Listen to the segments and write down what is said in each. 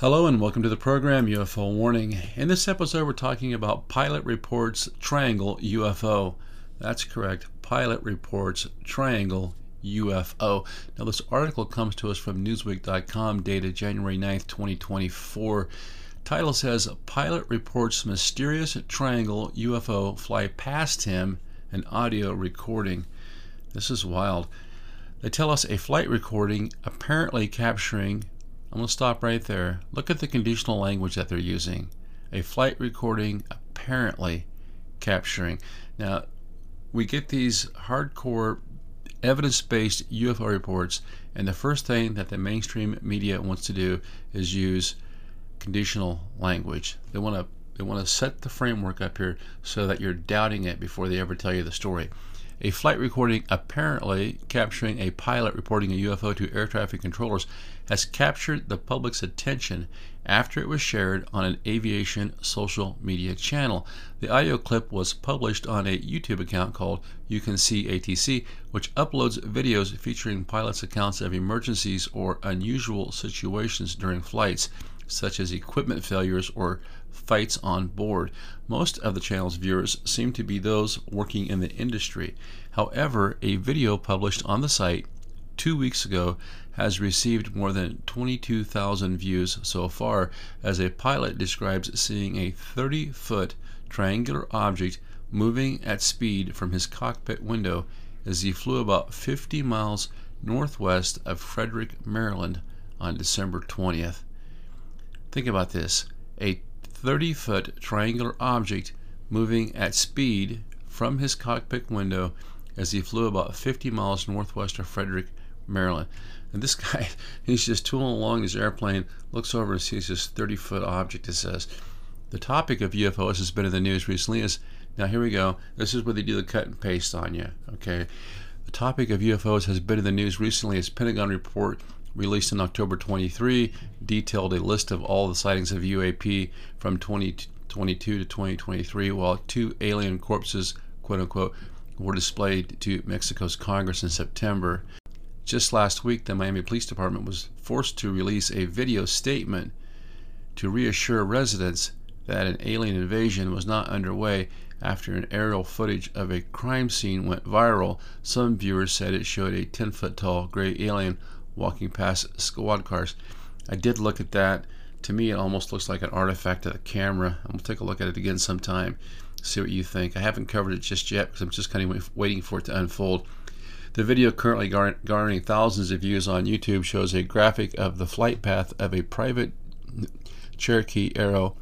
Hello and welcome to the program UFO Warning. In this episode, we're talking about Pilot Reports Triangle UFO. That's correct. Pilot Reports Triangle UFO. Now, this article comes to us from Newsweek.com, dated January 9th, 2024. Title says Pilot reports mysterious triangle UFO fly past him, an audio recording. This is wild. They tell us a flight recording apparently capturing. I'm going to stop right there. Look at the conditional language that they're using. A flight recording apparently capturing. Now, we get these hardcore evidence based UFO reports, and the first thing that the mainstream media wants to do is use conditional language. They want to they want to set the framework up here so that you're doubting it before they ever tell you the story. A flight recording apparently capturing a pilot reporting a UFO to air traffic controllers has captured the public's attention after it was shared on an aviation social media channel. The audio clip was published on a YouTube account called You Can See ATC, which uploads videos featuring pilots' accounts of emergencies or unusual situations during flights, such as equipment failures or fights on board. Most of the channel's viewers seem to be those working in the industry. However, a video published on the site two weeks ago has received more than 22,000 views so far as a pilot describes seeing a 30 foot triangular object moving at speed from his cockpit window as he flew about 50 miles northwest of Frederick, Maryland on December 20th. Think about this a 30 foot triangular object moving at speed from his cockpit window as he flew about 50 miles northwest of Frederick, Maryland. And this guy, he's just tooling along his airplane, looks over and sees this 30 foot object. It says, The topic of UFOs has been in the news recently. Is now here we go. This is where they do the cut and paste on you. Okay. The topic of UFOs has been in the news recently as Pentagon report released in October 23, detailed a list of all the sightings of UAP from 2022 to 2023, while two alien corpses, quote unquote, were displayed to Mexico's Congress in September. Just last week, the Miami Police Department was forced to release a video statement to reassure residents that an alien invasion was not underway after an aerial footage of a crime scene went viral. Some viewers said it showed a 10 foot tall gray alien walking past squad cars. I did look at that. To me, it almost looks like an artifact of the camera. I'm going to take a look at it again sometime, see what you think. I haven't covered it just yet because I'm just kind of waiting for it to unfold. The video currently gar- garnering thousands of views on YouTube shows a graphic of the flight path of a private Cherokee Arrow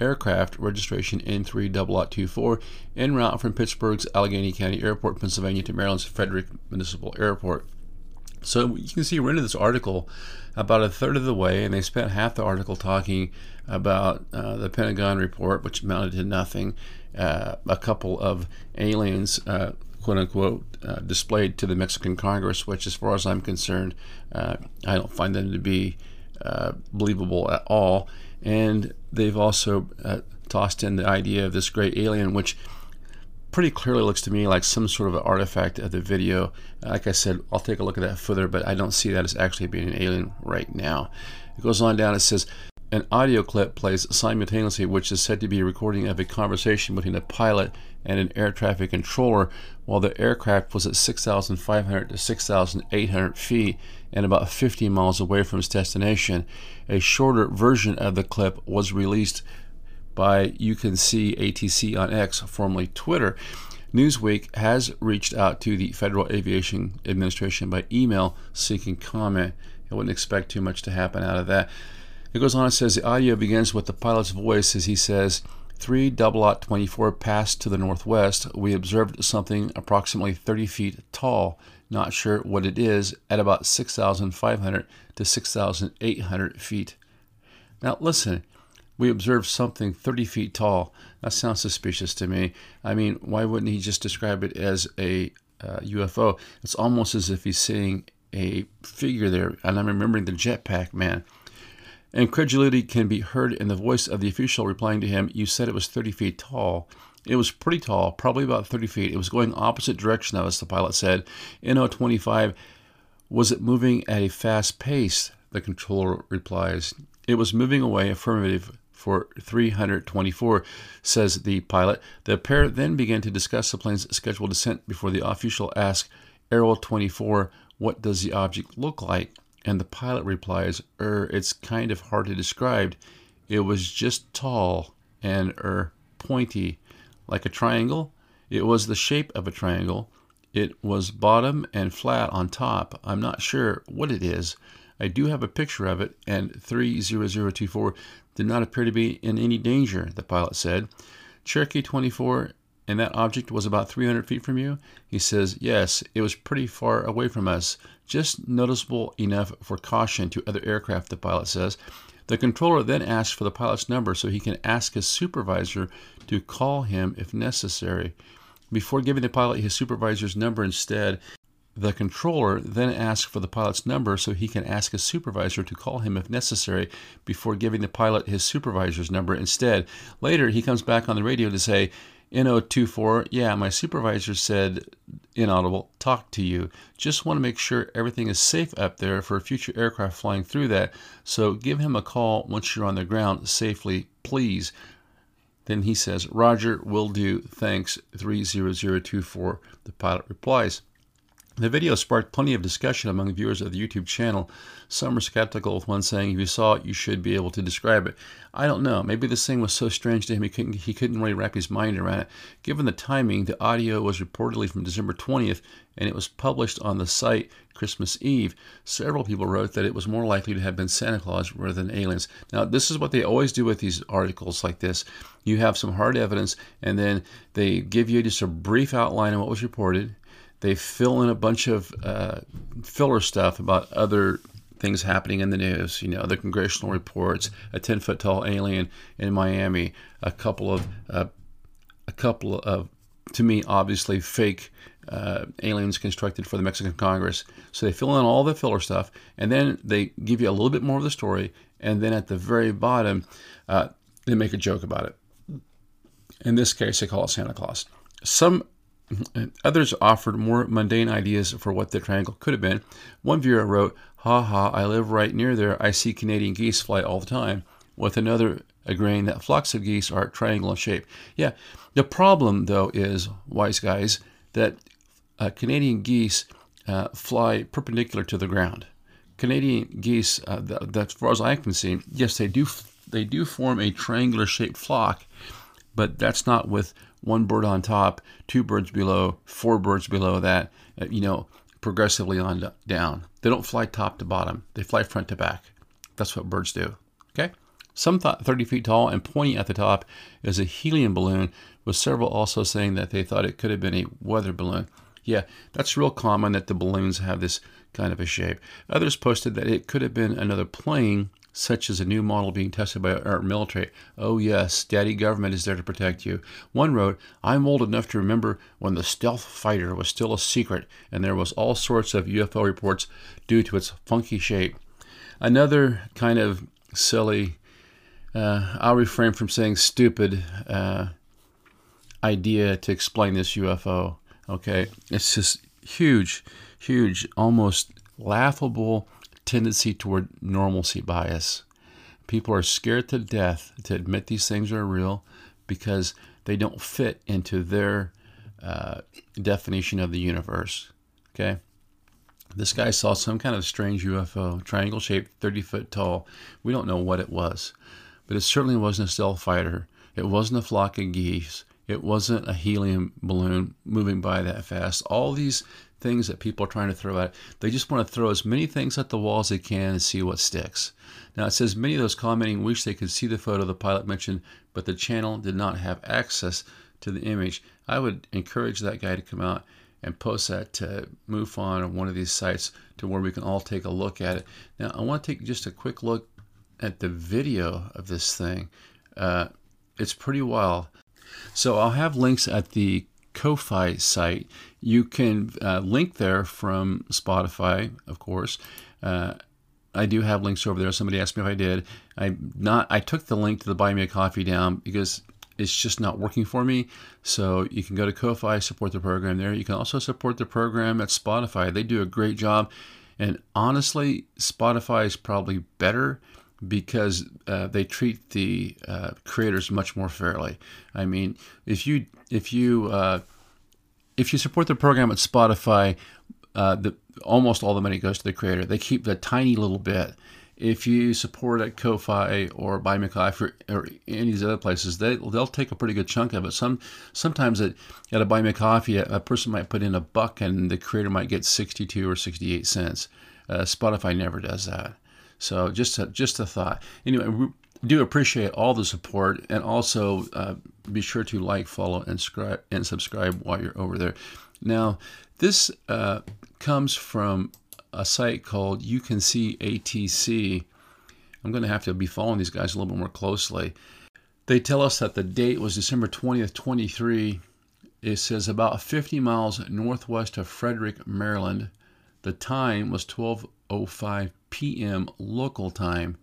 aircraft registration N30024 en route from Pittsburgh's Allegheny County Airport, Pennsylvania to Maryland's Frederick Municipal Airport. So you can see we're into this article about a third of the way, and they spent half the article talking about uh, the Pentagon report, which amounted to nothing, uh, a couple of aliens, uh, quote unquote, uh, displayed to the Mexican Congress, which, as far as I'm concerned, uh, I don't find them to be uh, believable at all. And they've also tossed in the idea of this great alien, which pretty clearly looks to me like some sort of an artifact of the video. Like I said, I'll take a look at that further, but I don't see that as actually being an alien right now. It goes on down, it says, an audio clip plays simultaneously, which is said to be a recording of a conversation between a pilot and an air traffic controller while the aircraft was at 6,500 to 6,800 feet and about 50 miles away from its destination. A shorter version of the clip was released by You Can See ATC on X, formerly Twitter. Newsweek has reached out to the Federal Aviation Administration by email seeking comment. I wouldn't expect too much to happen out of that. It goes on and says the audio begins with the pilot's voice as he says, 3 double 24 passed to the northwest. We observed something approximately 30 feet tall. Not sure what it is, at about 6,500 to 6,800 feet Now, listen, we observed something 30 feet tall. That sounds suspicious to me. I mean, why wouldn't he just describe it as a uh, UFO? It's almost as if he's seeing a figure there. And I'm remembering the jetpack man. Incredulity can be heard in the voice of the official replying to him, You said it was 30 feet tall. It was pretty tall, probably about 30 feet. It was going opposite direction of us, the pilot said. NO 25, was it moving at a fast pace? The controller replies. It was moving away, affirmative, for 324, says the pilot. The pair then began to discuss the plane's scheduled descent before the official asked Arrow 24, What does the object look like? And the pilot replies, Er, it's kind of hard to describe. It was just tall and, er, pointy, like a triangle. It was the shape of a triangle. It was bottom and flat on top. I'm not sure what it is. I do have a picture of it, and 30024 did not appear to be in any danger, the pilot said. Cherokee 24 and that object was about 300 feet from you? He says, Yes, it was pretty far away from us, just noticeable enough for caution to other aircraft, the pilot says. The controller then asks for the pilot's number so he can ask his supervisor to call him if necessary. Before giving the pilot his supervisor's number instead, the controller then asks for the pilot's number so he can ask his supervisor to call him if necessary before giving the pilot his supervisor's number instead. Later, he comes back on the radio to say, NO24, yeah, my supervisor said, inaudible, talk to you. Just want to make sure everything is safe up there for future aircraft flying through that. So give him a call once you're on the ground safely, please. Then he says, Roger, will do. Thanks. 30024. The pilot replies. The video sparked plenty of discussion among viewers of the YouTube channel. Some were skeptical, with one saying, if you saw it, you should be able to describe it. I don't know. Maybe this thing was so strange to him he couldn't, he couldn't really wrap his mind around it. Given the timing, the audio was reportedly from December 20th, and it was published on the site Christmas Eve. Several people wrote that it was more likely to have been Santa Claus rather than aliens. Now, this is what they always do with these articles like this. You have some hard evidence, and then they give you just a brief outline of what was reported they fill in a bunch of uh, filler stuff about other things happening in the news. You know, the congressional reports, a 10 foot tall alien in Miami, a couple of, uh, a couple of, to me, obviously fake uh, aliens constructed for the Mexican Congress. So they fill in all the filler stuff, and then they give you a little bit more of the story, and then at the very bottom, uh, they make a joke about it. In this case, they call it Santa Claus. Some Others offered more mundane ideas for what the triangle could have been. One viewer wrote, Ha ha, I live right near there. I see Canadian geese fly all the time. With another agreeing that flocks of geese are triangular shape. Yeah, the problem though is, wise guys, that uh, Canadian geese uh, fly perpendicular to the ground. Canadian geese, uh, that, as far as I can see, yes, they do they do form a triangular shaped flock, but that's not with one bird on top, two birds below, four birds below that, uh, you know, progressively on down. They don't fly top to bottom, they fly front to back. That's what birds do. Okay? Some thought 30 feet tall and pointing at the top is a helium balloon, with several also saying that they thought it could have been a weather balloon. Yeah, that's real common that the balloons have this kind of a shape. Others posted that it could have been another plane such as a new model being tested by our military. Oh, yes, Daddy Government is there to protect you. One wrote, I'm old enough to remember when the stealth fighter was still a secret and there was all sorts of UFO reports due to its funky shape. Another kind of silly, uh, I'll refrain from saying stupid uh, idea to explain this UFO. Okay, it's just huge, huge, almost laughable tendency toward normalcy bias. People are scared to death to admit these things are real because they don't fit into their uh, definition of the universe. Okay? This guy saw some kind of strange UFO, triangle shaped, 30 foot tall. We don't know what it was, but it certainly wasn't a stealth fighter. It wasn't a flock of geese. It wasn't a helium balloon moving by that fast. All these things that people are trying to throw at. They just want to throw as many things at the wall as they can and see what sticks. Now, it says many of those commenting wish they could see the photo the pilot mentioned, but the channel did not have access to the image. I would encourage that guy to come out and post that to MUFON or one of these sites to where we can all take a look at it. Now, I want to take just a quick look at the video of this thing. Uh, it's pretty wild. So I'll have links at the Ko-fi site. You can uh, link there from Spotify, of course. Uh, I do have links over there. Somebody asked me if I did. I not. I took the link to the Buy Me a Coffee down because it's just not working for me. So you can go to Ko-fi, support the program there. You can also support the program at Spotify. They do a great job. And honestly, Spotify is probably better because uh, they treat the uh, creators much more fairly. I mean, if you if you uh, if you support the program at Spotify, uh, the, almost all the money goes to the creator. They keep the tiny little bit. If you support at Ko-fi or Buy Me Coffee or any of these other places, they they'll take a pretty good chunk of it. Some sometimes at, at a Buy Me Coffee, a, a person might put in a buck and the creator might get sixty two or sixty eight cents. Uh, Spotify never does that. So just a, just a thought. Anyway, we do appreciate all the support, and also uh, be sure to like, follow, and subscribe and subscribe while you're over there. Now, this uh, comes from a site called You Can See ATC. I'm going to have to be following these guys a little bit more closely. They tell us that the date was December 20th, 23. It says about 50 miles northwest of Frederick, Maryland. The time was 12:05 p.m. local time.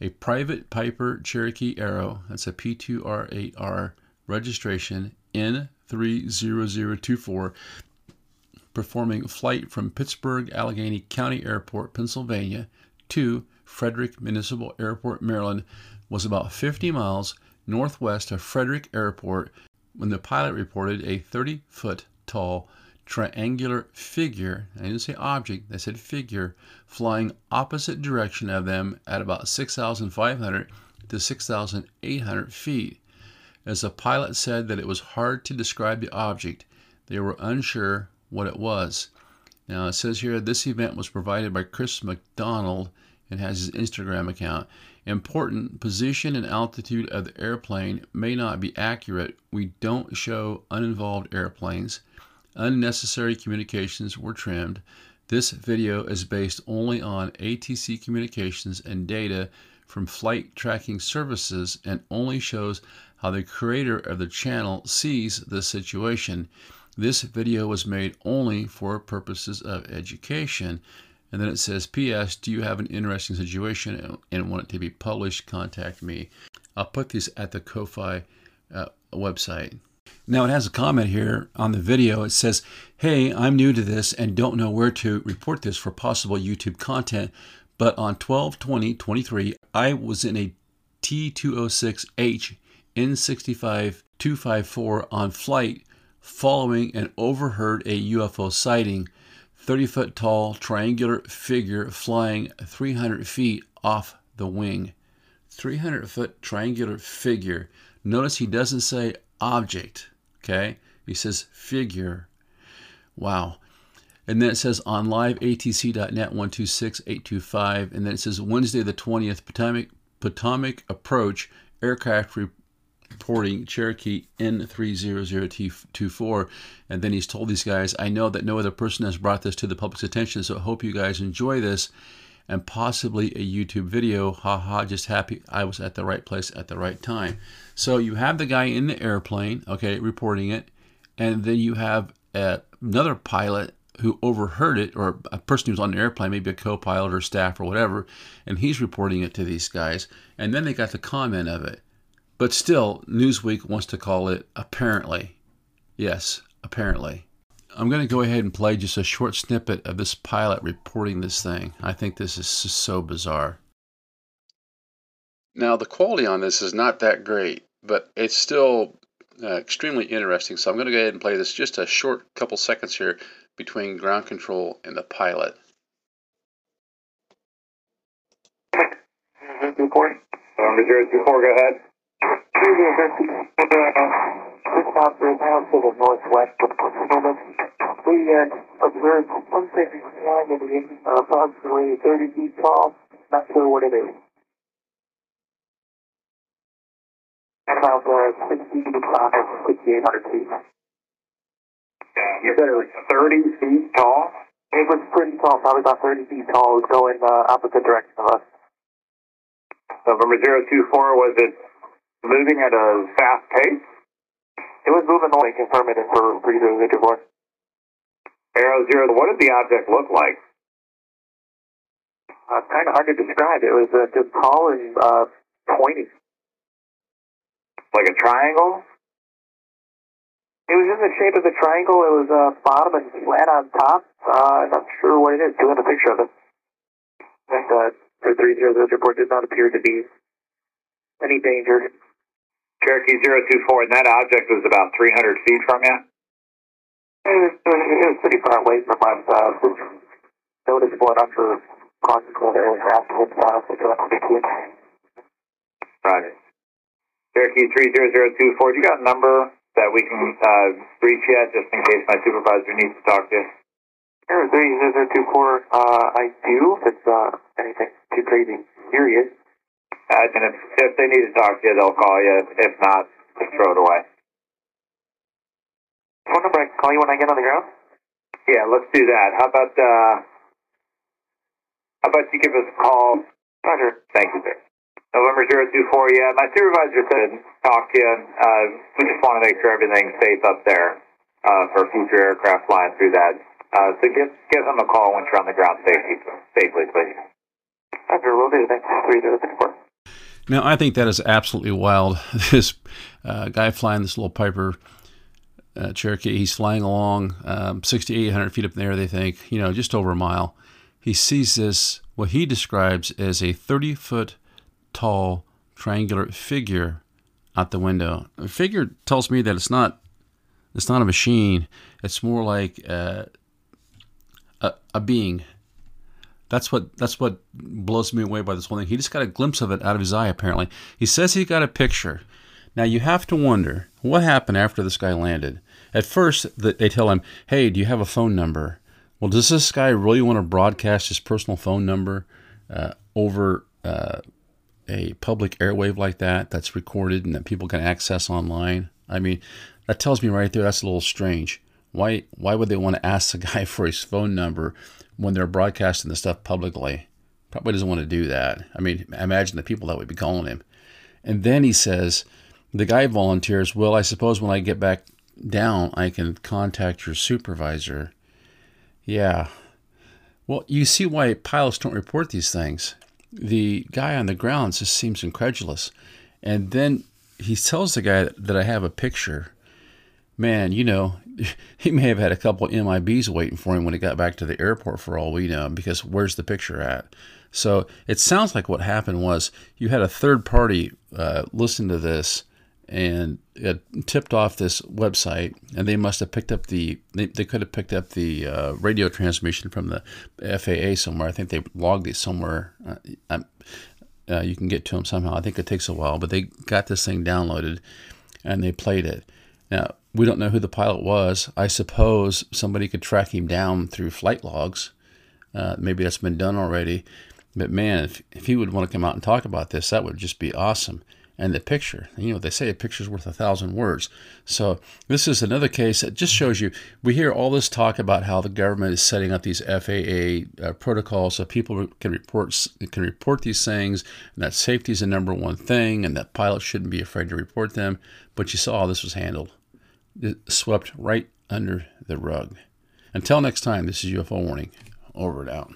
A private Piper Cherokee Arrow, that's a P2R8R registration N30024, performing flight from Pittsburgh Allegheny County Airport, Pennsylvania to Frederick Municipal Airport, Maryland, was about 50 miles northwest of Frederick Airport when the pilot reported a 30 foot tall triangular figure, I didn't say object, I said figure, flying opposite direction of them at about 6,500 to 6,800 feet. As the pilot said that it was hard to describe the object, they were unsure what it was. Now it says here this event was provided by Chris McDonald and has his Instagram account. Important position and altitude of the airplane may not be accurate. We don't show uninvolved airplanes. Unnecessary communications were trimmed. This video is based only on ATC communications and data from flight tracking services and only shows how the creator of the channel sees the situation. This video was made only for purposes of education. And then it says, P.S. Do you have an interesting situation and want it to be published? Contact me. I'll put these at the Ko-fi uh, website. Now it has a comment here on the video. It says, Hey, I'm new to this and don't know where to report this for possible YouTube content, but on 12 20 23, I was in a T206H N65 254 on flight following and overheard a UFO sighting. 30 foot tall triangular figure flying 300 feet off the wing. 300 foot triangular figure. Notice he doesn't say object. Okay? He says figure. Wow. And then it says on liveatc.net 126825. And then it says Wednesday the 20th, Potomac, Potomac Approach aircraft reporting Cherokee N300T24. And then he's told these guys, I know that no other person has brought this to the public's attention, so I hope you guys enjoy this and possibly a YouTube video. Haha, just happy I was at the right place at the right time. So you have the guy in the airplane, okay, reporting it, and then you have another pilot who overheard it, or a person who's on the airplane, maybe a co pilot or staff or whatever, and he's reporting it to these guys. And then they got the comment of it. But still, Newsweek wants to call it apparently. Yes, apparently. I'm going to go ahead and play just a short snippet of this pilot reporting this thing. I think this is just so bizarre. Now, the quality on this is not that great, but it's still uh, extremely interesting. So I'm going to go ahead and play this just a short couple seconds here between ground control and the pilot. Report. Number zero two four, go ahead. Stop for pound to the northwest of Pennsylvania. We uh, observed something flying uh, approximately 30 feet tall. Not sure what it is. About uh, 60 feet high, 6,800 feet. You said it was 30 feet tall? It was pretty tall, probably about 30 feet tall. It was going uh, opposite direction of us. November 024, was it moving at a fast pace? It was moving away, confirm it for 3024. Arrow Zero, what did the object look like? Uh, kind of hard to describe. It was uh, just tall and uh, pointy. Like a triangle? It was in the shape of a triangle. It was uh, bottom and flat on top. Uh, I'm not sure what it is. Do you have a picture of it? And uh, the 300 report did not appear to be any danger. Cherokee 024, and that object was about 300 feet from you? It was, it was pretty far away from us. Uh, noticeable enough for afterwards. Uh, Roger. Cherokee 30024, do you got a number that we can uh, reach yet, just in case my supervisor needs to talk to you? Air 3024, uh, I do, if it's uh, anything too crazy serious. Uh, and if, if they need to talk to you, they'll call you. If not, just throw it away. Phone number I can call you when I get on the ground? Yeah, let's do that. How about, uh, how about you give us a call? Roger. Thank you, sir. November 024, yeah, my supervisor said talk to you. Uh, we just want to make sure everything's safe up there uh, for future aircraft flying through that. Uh, so give, give them a call once you're on the ground safely, safely please. Thanks. 3024. Now, I think that is absolutely wild. This uh, guy flying this little Piper uh, Cherokee, he's flying along um, 6,800 feet up in the air, they think, you know, just over a mile. He sees this, what he describes as a 30 foot tall triangular figure out the window. A figure tells me that it's not it's not a machine. It's more like uh, a, a being. That's what that's what blows me away by this whole thing. He just got a glimpse of it out of his eye. Apparently, he says he got a picture. Now you have to wonder what happened after this guy landed. At first, they tell him, "Hey, do you have a phone number?" Well, does this guy really want to broadcast his personal phone number uh, over uh, a public airwave like that that's recorded and that people can access online? I mean, that tells me right there that's a little strange. Why why would they want to ask the guy for his phone number when they're broadcasting the stuff publicly? Probably doesn't want to do that. I mean, imagine the people that would be calling him. And then he says, the guy volunteers, well, I suppose when I get back down, I can contact your supervisor. Yeah. Well, you see why pilots don't report these things. The guy on the ground just seems incredulous. And then he tells the guy that I have a picture. Man, you know, he may have had a couple MIBs waiting for him when he got back to the airport for all we know, because where's the picture at? So it sounds like what happened was you had a third party uh, listen to this and it tipped off this website, and they must have picked up the they, they could have picked up the uh, radio transmission from the FAA somewhere. I think they logged it somewhere. Uh, uh, you can get to them somehow. I think it takes a while, but they got this thing downloaded and they played it. Now we don't know who the pilot was. I suppose somebody could track him down through flight logs. Uh, maybe that's been done already. But man, if, if he would want to come out and talk about this, that would just be awesome and the picture. You know, they say a picture's worth a thousand words. So this is another case that just shows you. We hear all this talk about how the government is setting up these FAA uh, protocols so people can report can report these things, and that safety is the number one thing, and that pilots shouldn't be afraid to report them. But you saw how this was handled swept right under the rug. Until next time, this is UFO Warning. Over and out.